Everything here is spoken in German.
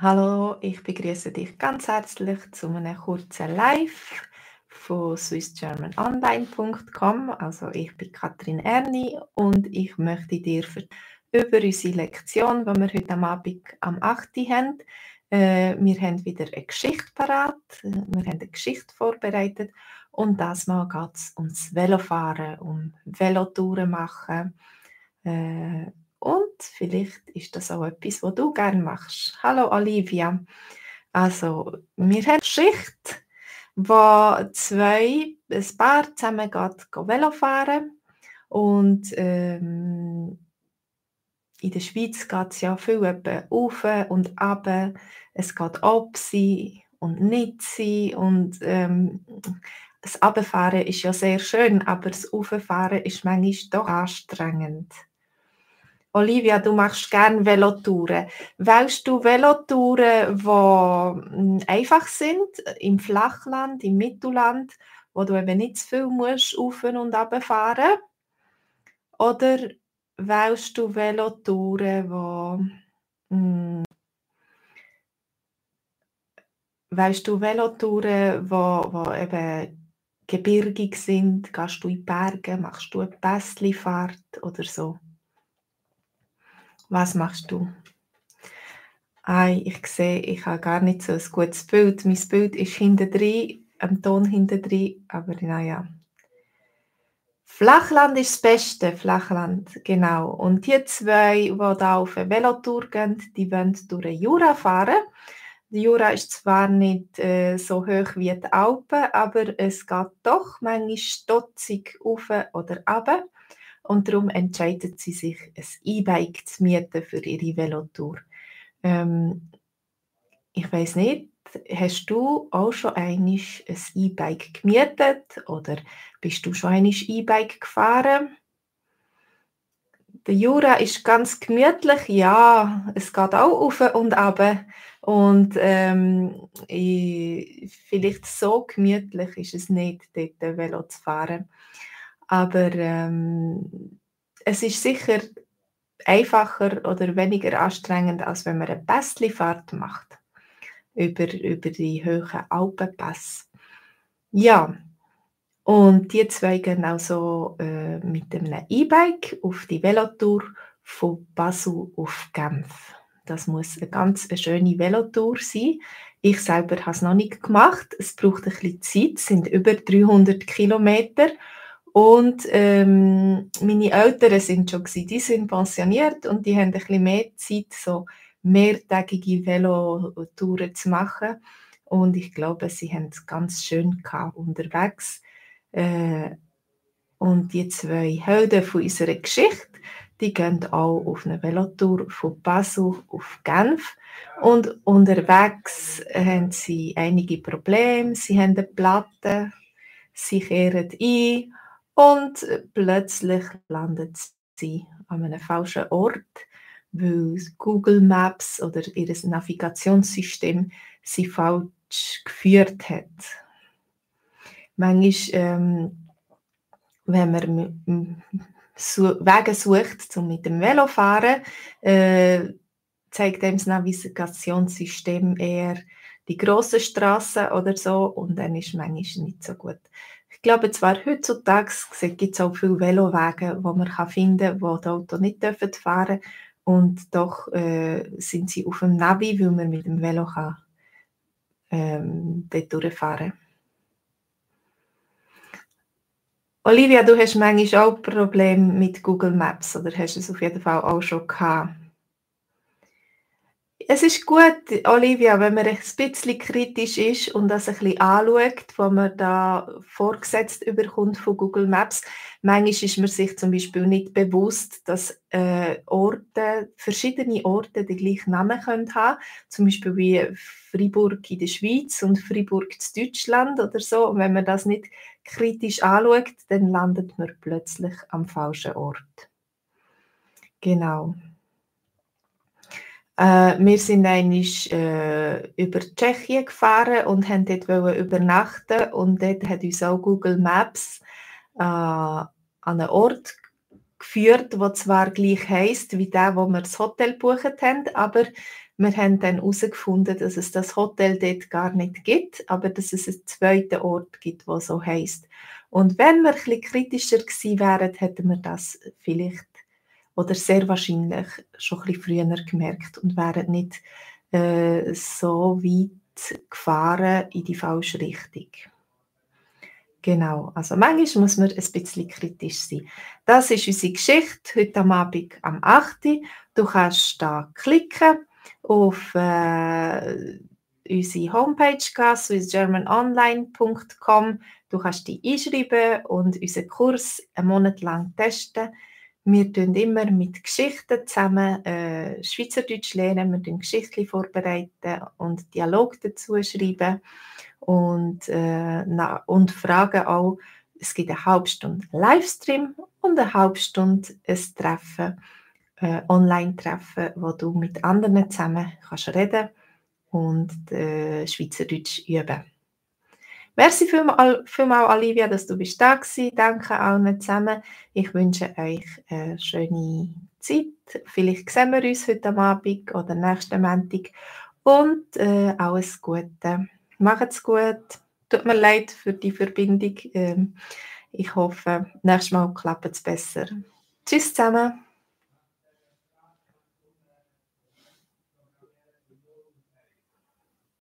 Hallo, ich begrüße dich ganz herzlich zu einem kurzen Live von swissgermanonline.com. Also ich bin Katrin Erni und ich möchte dir für, über unsere Lektion, die wir heute am Abend am 8. haben, äh, wir haben wieder eine Geschichte parat, wir haben eine Geschichte vorbereitet und das Mal geht es ums Velofahren, um Velotouren machen. Äh, und vielleicht ist das auch etwas, was du gerne machst. Hallo Olivia. Also, wir haben eine Geschichte, wo zwei, ein Paar zusammen geht, geht Velo fahren. Und ähm, in der Schweiz geht es ja viel auf und ab. Es geht ab sie und nicht sie. Und ähm, das Abfahren ist ja sehr schön, aber das Auffahren ist manchmal doch anstrengend. Olivia, du machst gerne Velotouren. Wählst du Velotouren, die hm, einfach sind, im Flachland, im Mittelland, wo du eben nicht zu viel musst auf und ab fahren? Oder wählst du Velotouren, die hm, wählst du Velotouren, wo, wo eben gebirgig sind? Gehst du in Berge, machst du eine Pässlifahrt oder so? Was machst du? Ei, ich sehe, ich habe gar nicht so ein gutes Bild. Mein Bild ist hinten drin, am Ton hinten drin, aber naja. Flachland ist das Beste, Flachland, genau. Und die zwei, die hier auf eine Velotour gehen, die wollen durch den Jura fahren. Der Jura ist zwar nicht äh, so hoch wie die Alpen, aber es geht doch manchmal stotzig auf oder runter. Und darum entscheidet sie sich, ein E-Bike zu mieten für ihre Velotour. Ähm, ich weiß nicht, hast du auch schon einmal ein E-Bike gemietet oder bist du schon einmal E-Bike gefahren? Der Jura ist ganz gemütlich, ja, es geht auch auf und ab. Und ähm, ich, vielleicht so gemütlich ist es nicht, dort Velo zu fahren. Aber ähm, es ist sicher einfacher oder weniger anstrengend, als wenn man eine Pässlifahrt macht über, über die hohen Alpenpässe. Ja, und die zwei gehen also äh, mit einem E-Bike auf die Velotour von Basel auf Genf. Das muss eine ganz eine schöne Velotour sein. Ich selber habe es noch nicht gemacht. Es braucht ein bisschen Zeit, es sind über 300 Kilometer und ähm, meine Eltern sind schon die sind pensioniert und die haben ein bisschen mehr Zeit, so mehrtägige Velotouren zu machen. Und ich glaube, sie haben es ganz schön unterwegs. Äh, und die zwei Helden von unserer Geschichte, die gehen auch auf eine Velotour von Basel auf Genf. Und unterwegs haben sie einige Probleme. Sie haben eine Platte, sie kehren ein und plötzlich landet sie an einem falschen Ort, weil Google Maps oder ihr Navigationssystem sie falsch geführt hat. Manchmal, ähm, wenn man Wege sucht, um mit dem Velo zu fahren, äh, zeigt einem das Navigationssystem eher die grossen Straßen oder so und dann ist manchmal nicht so gut. Ich glaube zwar, heutzutage gibt es auch viele Velowege, wo man kann finden kann, wo die Autos nicht dürfen fahren und doch äh, sind sie auf dem Navi, weil man mit dem Velo kann, ähm, dort durchfahren Olivia, du hast manchmal auch Probleme mit Google Maps oder hast es auf jeden Fall auch schon gehabt? Es ist gut, Olivia, wenn man ein bisschen kritisch ist und das ein bisschen anschaut, was man da vorgesetzt überkommt von Google Maps. Manchmal ist man sich zum Beispiel nicht bewusst, dass äh, Orte, verschiedene Orte den gleichen Namen können haben. Zum Beispiel wie Freiburg in der Schweiz und Freiburg in Deutschland oder so. Und wenn man das nicht kritisch anschaut, dann landet man plötzlich am falschen Ort. Genau. Äh, wir sind einmal äh, über Tschechien gefahren und haben dort übernachten und dort hat uns auch Google Maps äh, an einen Ort geführt, wo zwar gleich heisst wie der, wo wir das Hotel buchen haben, aber wir haben dann herausgefunden, dass es das Hotel dort gar nicht gibt, aber dass es einen zweiten Ort gibt, wo so heisst. Und wenn wir ein bisschen kritischer gewesen wären, hätten wir das vielleicht oder sehr wahrscheinlich schon ein bisschen früher gemerkt und wären nicht äh, so weit gefahren in die falsche Richtung. Genau, also manchmal muss man ein bisschen kritisch sein. Das ist unsere Geschichte heute am Abend am 8. Du kannst da klicken auf äh, unsere Homepage gehen, swissgermanonline.com. Du kannst dich einschreiben und unseren Kurs einen Monat lang testen. Wir tun immer mit Geschichten zusammen äh, Schweizerdeutsch lernen, wir tun Geschichten vorbereiten und Dialog dazu schreiben und, äh, na, und fragen auch, es gibt eine halbe Stunde Livestream und eine halbe Stunde ein Treffen, äh, Online-Treffen, wo du mit anderen zusammen kannst reden und äh, Schweizerdeutsch üben. Merci vielmals, vielmal, Olivia, dass du bist da warst. Danke allen zusammen. Ich wünsche euch eine schöne Zeit. Vielleicht sehen wir uns heute Abend oder nächsten Montag. Und äh, alles Gute. Macht's gut. Tut mir leid für die Verbindung. Ähm, ich hoffe, nächstes Mal klappt es besser. Tschüss zusammen.